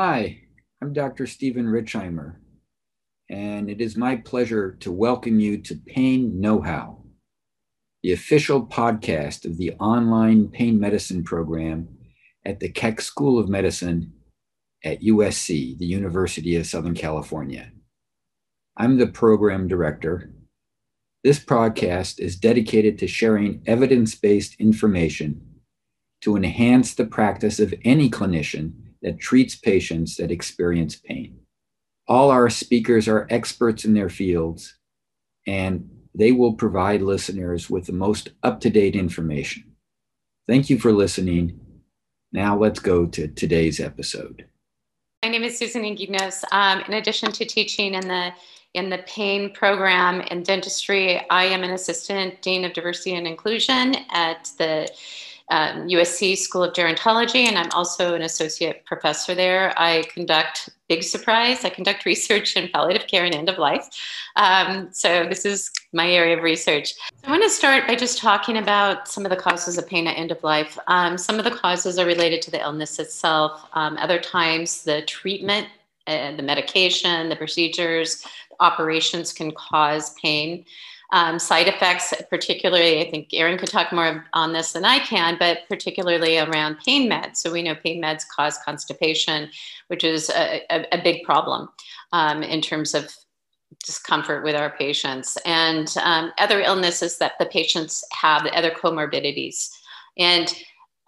Hi, I'm Dr. Steven Richeimer, and it is my pleasure to welcome you to Pain Know How, the official podcast of the online pain medicine program at the Keck School of Medicine at USC, the University of Southern California. I'm the program director. This podcast is dedicated to sharing evidence based information to enhance the practice of any clinician that treats patients that experience pain. All our speakers are experts in their fields, and they will provide listeners with the most up to date information. Thank you for listening. Now let's go to today's episode. My name is Susan Enguídanos. Um, in addition to teaching in the in the pain program in dentistry, I am an assistant dean of diversity and inclusion at the um, USC School of Gerontology, and I'm also an associate professor there. I conduct, big surprise, I conduct research in palliative care and end of life. Um, so this is my area of research. I want to start by just talking about some of the causes of pain at end of life. Um, some of the causes are related to the illness itself. Um, other times, the treatment, uh, the medication, the procedures, operations can cause pain. Um, side effects, particularly, I think Erin could talk more on this than I can, but particularly around pain meds. So we know pain meds cause constipation, which is a, a, a big problem um, in terms of discomfort with our patients, and um, other illnesses that the patients have, other comorbidities. And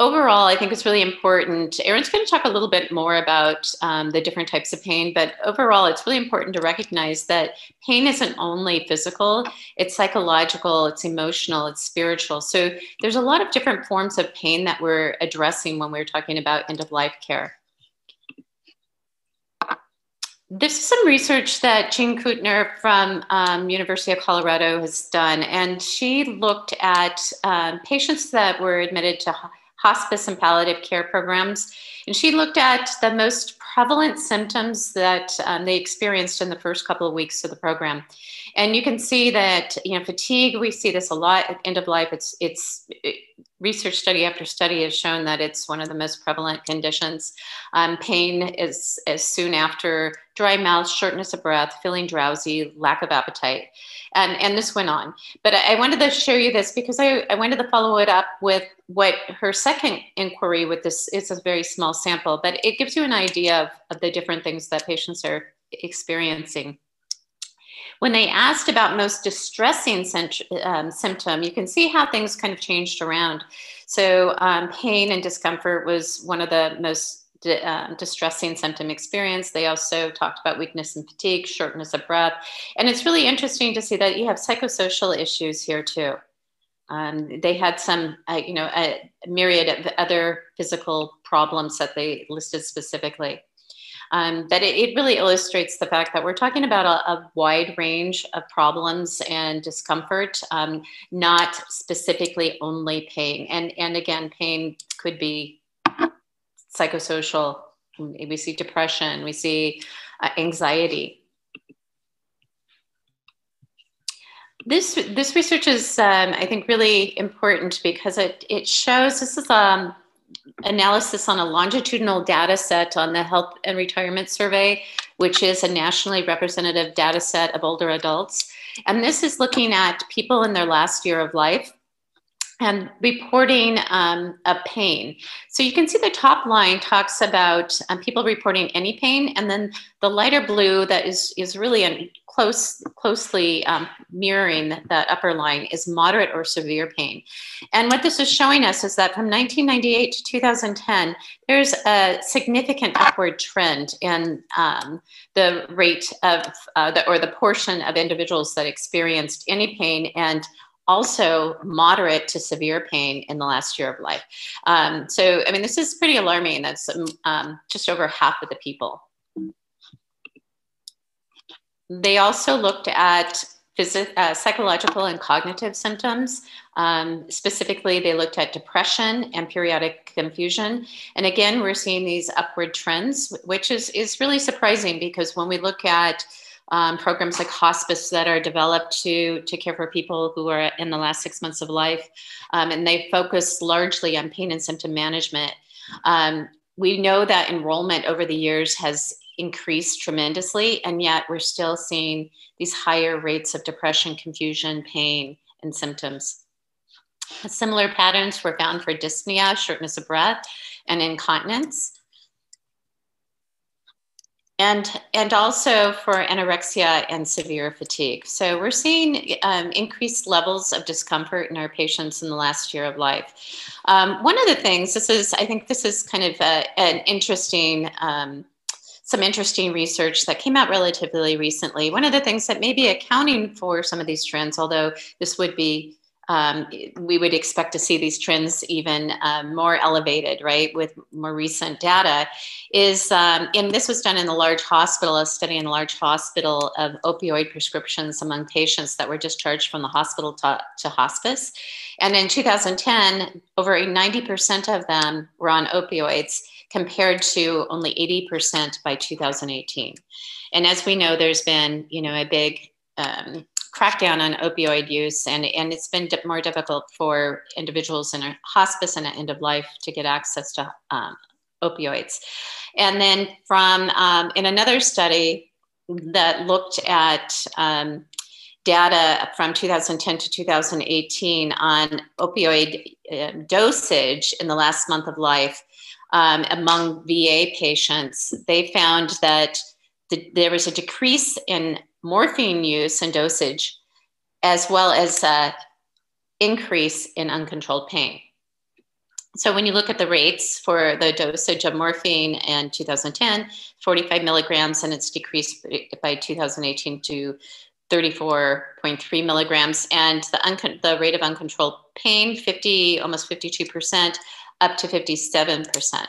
overall, I think it's really important. Erin's going to talk a little bit more about um, the different types of pain, but overall, it's really important to recognize that pain isn't only physical, it's psychological, it's emotional, it's spiritual. So there's a lot of different forms of pain that we're addressing when we're talking about end of life care. This is some research that Jean Kutner from um, University of Colorado has done, and she looked at um, patients that were admitted to hospice and palliative care programs. And she looked at the most prevalent symptoms that um, they experienced in the first couple of weeks of the program. And you can see that, you know, fatigue, we see this a lot at end of life. It's, it's it, research study after study has shown that it's one of the most prevalent conditions. Um, pain is as soon after dry mouth, shortness of breath, feeling drowsy, lack of appetite. And, and this went on. But I, I wanted to show you this because I, I wanted to follow it up with what her second inquiry with this is a very small sample, but it gives you an idea of, of the different things that patients are experiencing. When they asked about most distressing um, symptom, you can see how things kind of changed around. So um, pain and discomfort was one of the most di- uh, distressing symptom experience. They also talked about weakness and fatigue, shortness of breath. And it's really interesting to see that you have psychosocial issues here too. Um, they had some, uh, you know, a myriad of other physical problems that they listed specifically. Um, but it, it, really illustrates the fact that we're talking about a, a wide range of problems and discomfort, um, not specifically only pain. And, and again, pain could be psychosocial. We see depression, we see uh, anxiety. This, this research is, um, I think, really important because it, it shows this is um, analysis on a longitudinal data set on the Health and Retirement Survey, which is a nationally representative data set of older adults. And this is looking at people in their last year of life and reporting um, a pain. So you can see the top line talks about um, people reporting any pain, and then the lighter blue that is is really a close closely um, mirroring that upper line is moderate or severe pain. And what this is showing us is that from 1998 to 2010, there's a significant upward trend in um, the rate of uh, the, or the portion of individuals that experienced any pain and also moderate to severe pain in the last year of life. Um, so, I mean, this is pretty alarming. That's um, um, just over half of the people. They also looked at phys- uh, psychological and cognitive symptoms. Um, specifically, they looked at depression and periodic confusion. And again, we're seeing these upward trends, which is, is really surprising because when we look at um, programs like hospice that are developed to, to care for people who are in the last six months of life. Um, and they focus largely on pain and symptom management. Um, we know that enrollment over the years has increased tremendously, and yet we're still seeing these higher rates of depression, confusion, pain, and symptoms. Similar patterns were found for dyspnea, shortness of breath, and incontinence. And, and also for anorexia and severe fatigue. So we're seeing um, increased levels of discomfort in our patients in the last year of life. Um, one of the things, this is, I think this is kind of a, an interesting um, some interesting research that came out relatively recently. One of the things that may be accounting for some of these trends, although this would be um, we would expect to see these trends even um, more elevated, right, with more recent data, is, um, and this was done in the large hospital, a study in a large hospital of opioid prescriptions among patients that were discharged from the hospital to, to hospice. And in 2010, over 90% of them were on opioids compared to only 80% by 2018. And as we know, there's been, you know, a big um, crackdown on opioid use, and, and it's been more difficult for individuals in a hospice and at end of life to get access to um, opioids. And then from um, in another study that looked at um, data from 2010 to 2018 on opioid uh, dosage in the last month of life um, among VA patients, they found that the, there was a decrease in morphine use and dosage, as well as an increase in uncontrolled pain. So when you look at the rates for the dosage of morphine in 2010, 45 milligrams, and it's decreased by 2018 to 34.3 milligrams, and the, the rate of uncontrolled pain, 50, almost 52%, up to 57%.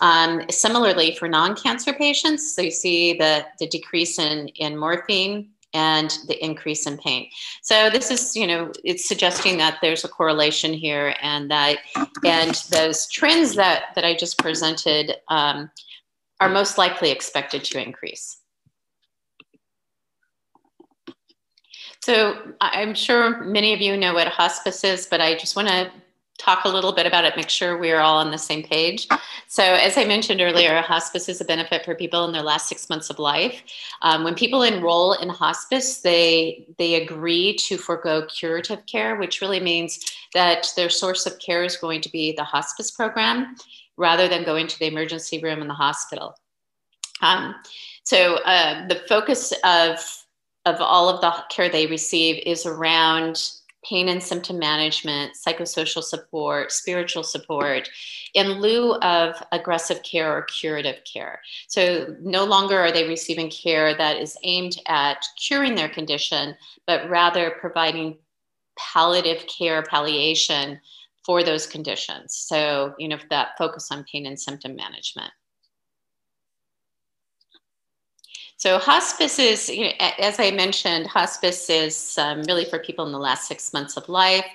Um, similarly, for non-cancer patients, so you see the, the decrease in, in morphine and the increase in pain. So this is, you know, it's suggesting that there's a correlation here and that, and those trends that, that I just presented um, are most likely expected to increase. So I'm sure many of you know what hospice is, but I just want to talk a little bit about it, make sure we're all on the same page. So, as I mentioned earlier, hospice is a benefit for people in their last six months of life. Um, when people enroll in hospice, they they agree to forego curative care, which really means that their source of care is going to be the hospice program rather than going to the emergency room in the hospital. Um, so, uh, the focus of of all of the care they receive is around pain and symptom management, psychosocial support, spiritual support, in lieu of aggressive care or curative care. So no longer are they receiving care that is aimed at curing their condition, but rather providing palliative care, palliation for those conditions. So, you know, that focus on pain and symptom management. So hospice is, you know, as I mentioned, hospice is um, really for people in the last six months of life.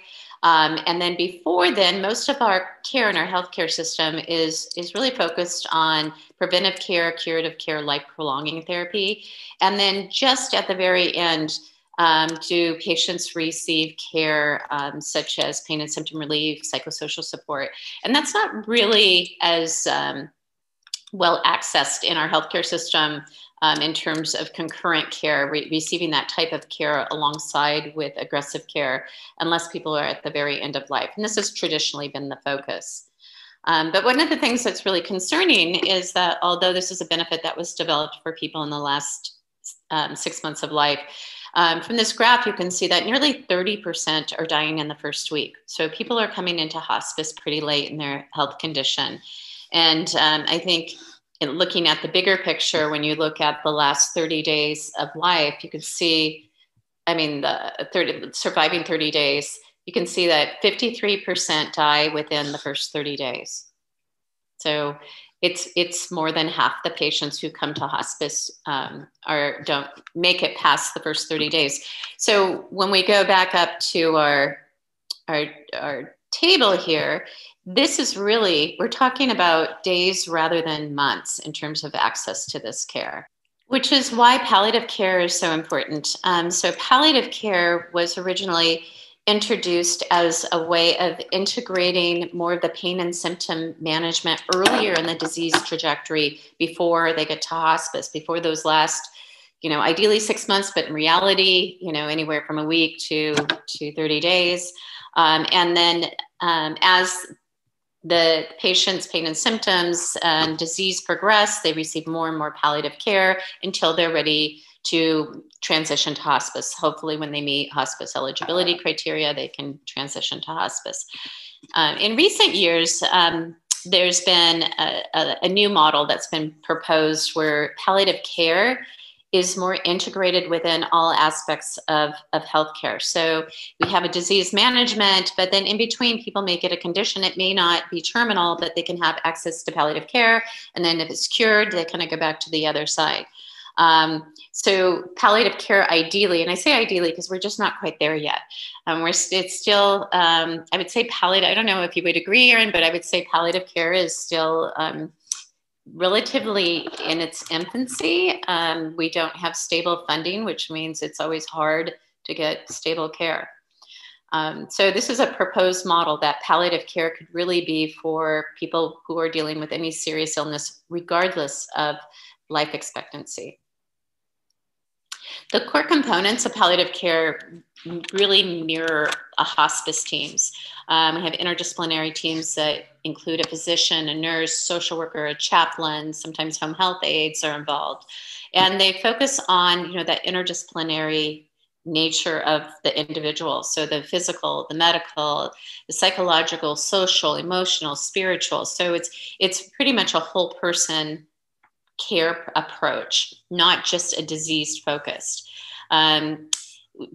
Um, and then before then, most of our care in our healthcare system is, is really focused on preventive care, curative care, life prolonging therapy. And then just at the very end, um, do patients receive care um, such as pain and symptom relief, psychosocial support? And that's not really as um, well accessed in our healthcare system um, in terms of concurrent care, re- receiving that type of care alongside with aggressive care, unless people are at the very end of life. And this has traditionally been the focus. Um, but one of the things that's really concerning is that although this is a benefit that was developed for people in the last um, six months of life, um, from this graph, you can see that nearly 30% are dying in the first week. So people are coming into hospice pretty late in their health condition. And um, I think in looking at the bigger picture, when you look at the last 30 days of life, you can see, I mean, the 30, surviving 30 days, you can see that 53% die within the first 30 days. So it's it's more than half the patients who come to hospice um, are don't make it past the first 30 days. So when we go back up to our our, our table here, this is really, we're talking about days rather than months in terms of access to this care, which is why palliative care is so important. Um, so, palliative care was originally introduced as a way of integrating more of the pain and symptom management earlier in the disease trajectory before they get to hospice, before those last, you know, ideally six months, but in reality, you know, anywhere from a week to to 30 days. Um, and then um, as the patient's pain and symptoms and disease progress, they receive more and more palliative care until they're ready to transition to hospice. Hopefully, when they meet hospice eligibility criteria, they can transition to hospice. Um, in recent years, um, there's been a, a, a, new model that's been proposed where palliative care is more integrated within all aspects of, of healthcare. So we have a disease management, but then in between, people may get a condition. It may not be terminal, but they can have access to palliative care. And then if it's cured, they kind of go back to the other side. Um, so palliative care, ideally, and I say ideally because we're just not quite there yet. Um, we're it's still, um, I would say palliative. I don't know if you would agree, Aaron, but I would say palliative care is still um, relatively in its infancy. Um, we don't have stable funding, which means it's always hard to get stable care. Um, so this is a proposed model that palliative care could really be for people who are dealing with any serious illness, regardless of life expectancy. The core components of palliative care really mirror a hospice teams. Um, we have interdisciplinary teams that include a physician, a nurse, social worker, a chaplain, sometimes home health aides are involved. And they focus on, you know, that interdisciplinary nature of the individual. So the physical, the medical, the psychological, social, emotional, spiritual. So it's it's pretty much a whole person care approach, not just a disease focused. Um,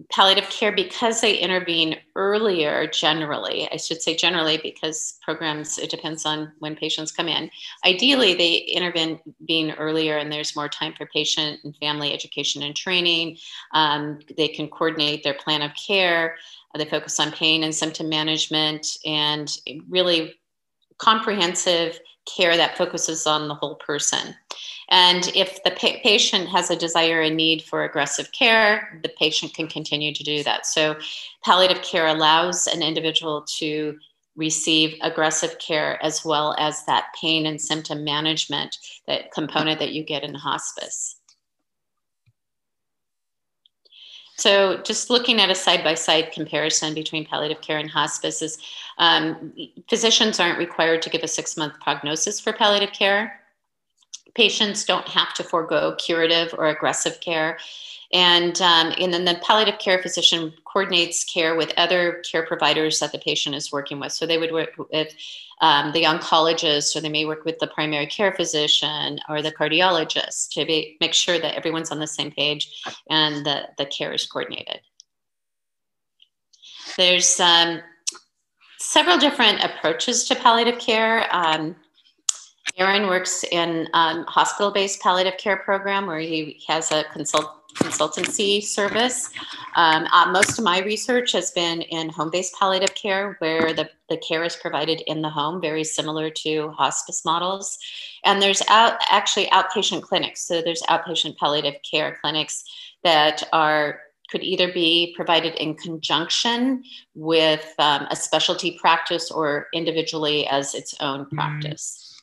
palliative care, because they intervene earlier, generally, I should say generally, because programs, it depends on when patients come in. Ideally, they intervene being earlier and there's more time for patient and family education and training. Um, they can coordinate their plan of care. They focus on pain and symptom management and really comprehensive care that focuses on the whole person. And if the pa- patient has a desire and need for aggressive care, the patient can continue to do that. So, palliative care allows an individual to receive aggressive care as well as that pain and symptom management that component that you get in hospice. So, just looking at a side by side comparison between palliative care and hospice is um, physicians aren't required to give a six month prognosis for palliative care patients don't have to forego curative or aggressive care. And, um, and then the palliative care physician coordinates care with other care providers that the patient is working with. So they would work with um, the oncologist, or they may work with the primary care physician or the cardiologist to be, make sure that everyone's on the same page and the, the care is coordinated. There's um, several different approaches to palliative care. Um, Aaron works in um, hospital-based palliative care program where he has a consult consultancy service. Um, uh, most of my research has been in home-based palliative care where the, the care is provided in the home, very similar to hospice models. And there's out, actually outpatient clinics. So there's outpatient palliative care clinics that are could either be provided in conjunction with um, a specialty practice or individually as its own mm-hmm. practice.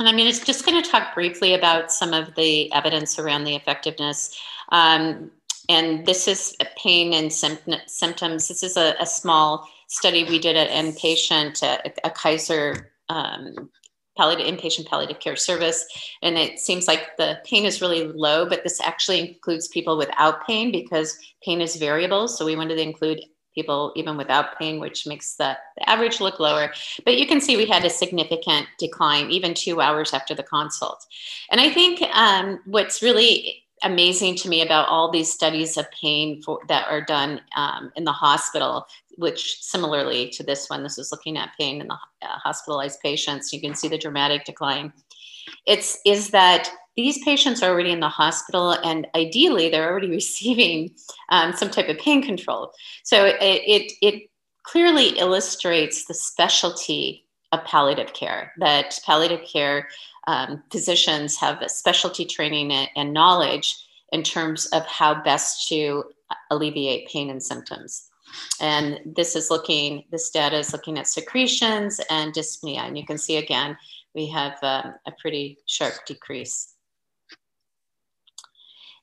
And I mean, it's just going to talk briefly about some of the evidence around the effectiveness. Um, and this is pain and symptoms. This is a, a, small study we did at inpatient, a, a Kaiser um, palliative, inpatient palliative care service. And it seems like the pain is really low, but this actually includes people without pain because pain is variable. So we wanted to include people even without pain, which makes the, the, average look lower. But you can see we had a significant decline even two hours after the consult. And I think um, what's really amazing to me about all these studies of pain for, that are done um, in the hospital, which similarly to this one, this is looking at pain in the uh, hospitalized patients. You can see the dramatic decline. It's is that these patients are already in the hospital and ideally they're already receiving um, some type of pain control. So it, it, it clearly illustrates the specialty of palliative care, that palliative care um, physicians have specialty training and, and knowledge in terms of how best to alleviate pain and symptoms. And this is looking, this data is looking at secretions and dyspnea. And you can see again, we have um, a pretty sharp decrease.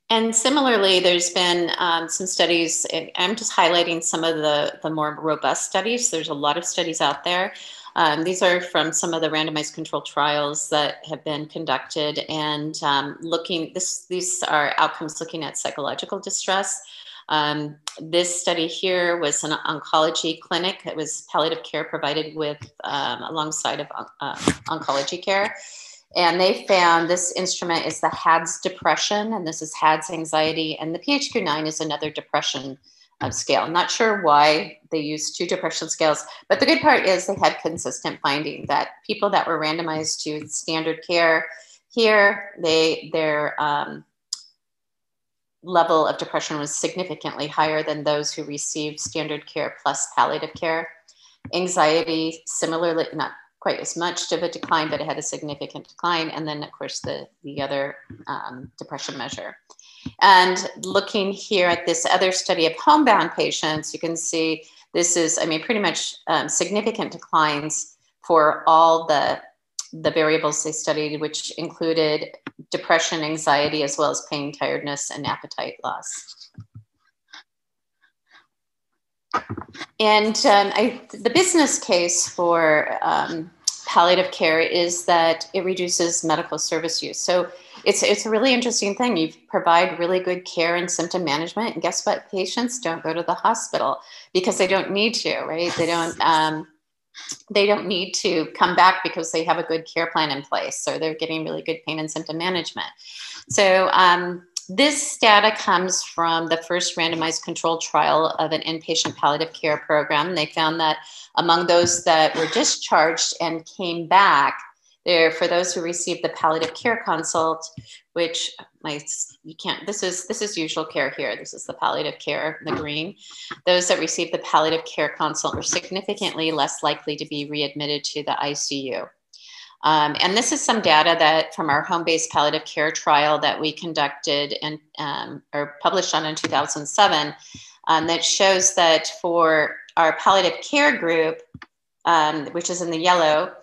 And similarly, there's been um, some studies, I'm just highlighting some of the, the more robust studies. There's a lot of studies out there. Um, these are from some of the randomized control trials that have been conducted and um, looking, this, these are outcomes looking at psychological distress. Um, this study here was an oncology clinic. It was palliative care provided with um, alongside of uh, oncology care. And they found this instrument is the HADS depression, and this is HADS anxiety, and the PHQ-9 is another depression uh, scale. I'm not sure why they used two depression scales, but the good part is they had consistent finding that people that were randomized to standard care here, they their um, level of depression was significantly higher than those who received standard care plus palliative care. Anxiety, similarly, not quite as much of a decline, but it had a significant decline. And then, of course, the, the other um, depression measure. And looking here at this other study of homebound patients, you can see this is, I mean, pretty much um, significant declines for all the, the variables they studied, which included depression, anxiety, as well as pain, tiredness, and appetite loss. And um, I, the business case for um, palliative care is that it reduces medical service use. So it's it's a really interesting thing. You provide really good care and symptom management, and guess what? Patients don't go to the hospital because they don't need to, right? They don't. Um, they don't need to come back because they have a good care plan in place. So they're getting really good pain and symptom management. So um, this data comes from the first randomized controlled trial of an inpatient palliative care program. They found that among those that were discharged and came back, there for those who received the palliative care consult, which you can't this is this is usual care here. This is the palliative care, the green. Those that receive the palliative care consult are significantly less likely to be readmitted to the ICU. Um, and this is some data that from our home-based palliative care trial that we conducted and um, or published on in 2007 um, that shows that for our palliative care group, um, which is in the yellow,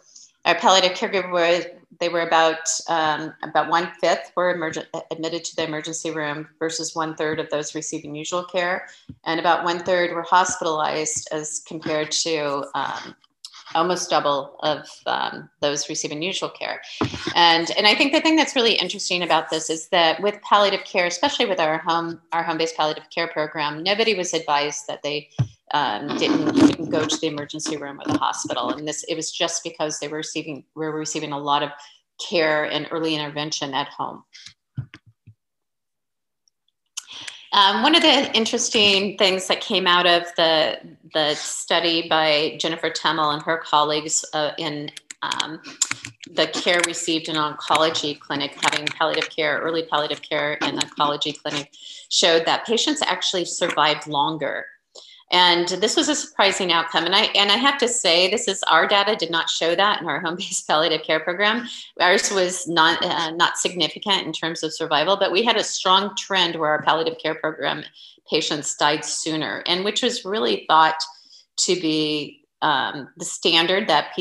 our palliative care group were they were about um, about one fifth were emergent, admitted to the emergency room versus one third of those receiving usual care, and about one third were hospitalized as compared to um, almost double of um, those receiving usual care. And, and I think the thing that's really interesting about this is that with palliative care, especially with our home, our home-based palliative care program, nobody was advised that they um, didn't, didn't go to the emergency room or the hospital. And this, it was just because they were receiving, were receiving a lot of care and early intervention at home. Um, one of the interesting things that came out of the, the study by Jennifer Temel and her colleagues uh, in um, the care received in oncology clinic, having palliative care, early palliative care in oncology clinic, showed that patients actually survived longer and this was a surprising outcome. And I and I have to say, this is our data did not show that in our home-based palliative care program. Ours was not uh, not significant in terms of survival, but we had a strong trend where our palliative care program patients died sooner, and which was really thought to be um, the standard that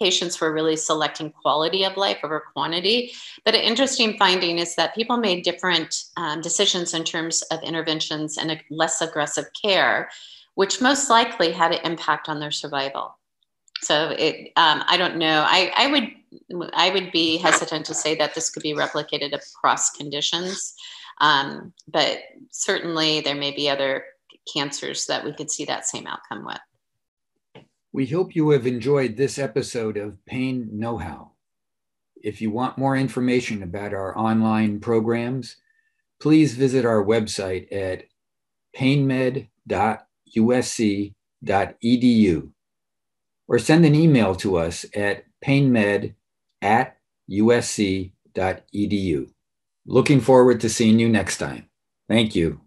patients were really selecting quality of life over quantity. But an interesting finding is that people made different um, decisions in terms of interventions and less aggressive care, which most likely had an impact on their survival. So it, um, I don't know. I, I would, I would be hesitant to say that this could be replicated across conditions, um, but certainly there may be other cancers that we could see that same outcome with. We hope you have enjoyed this episode of Pain Know How. If you want more information about our online programs, please visit our website at painmed.usc.edu or send an email to us at painmed at usc.edu. Looking forward to seeing you next time. Thank you.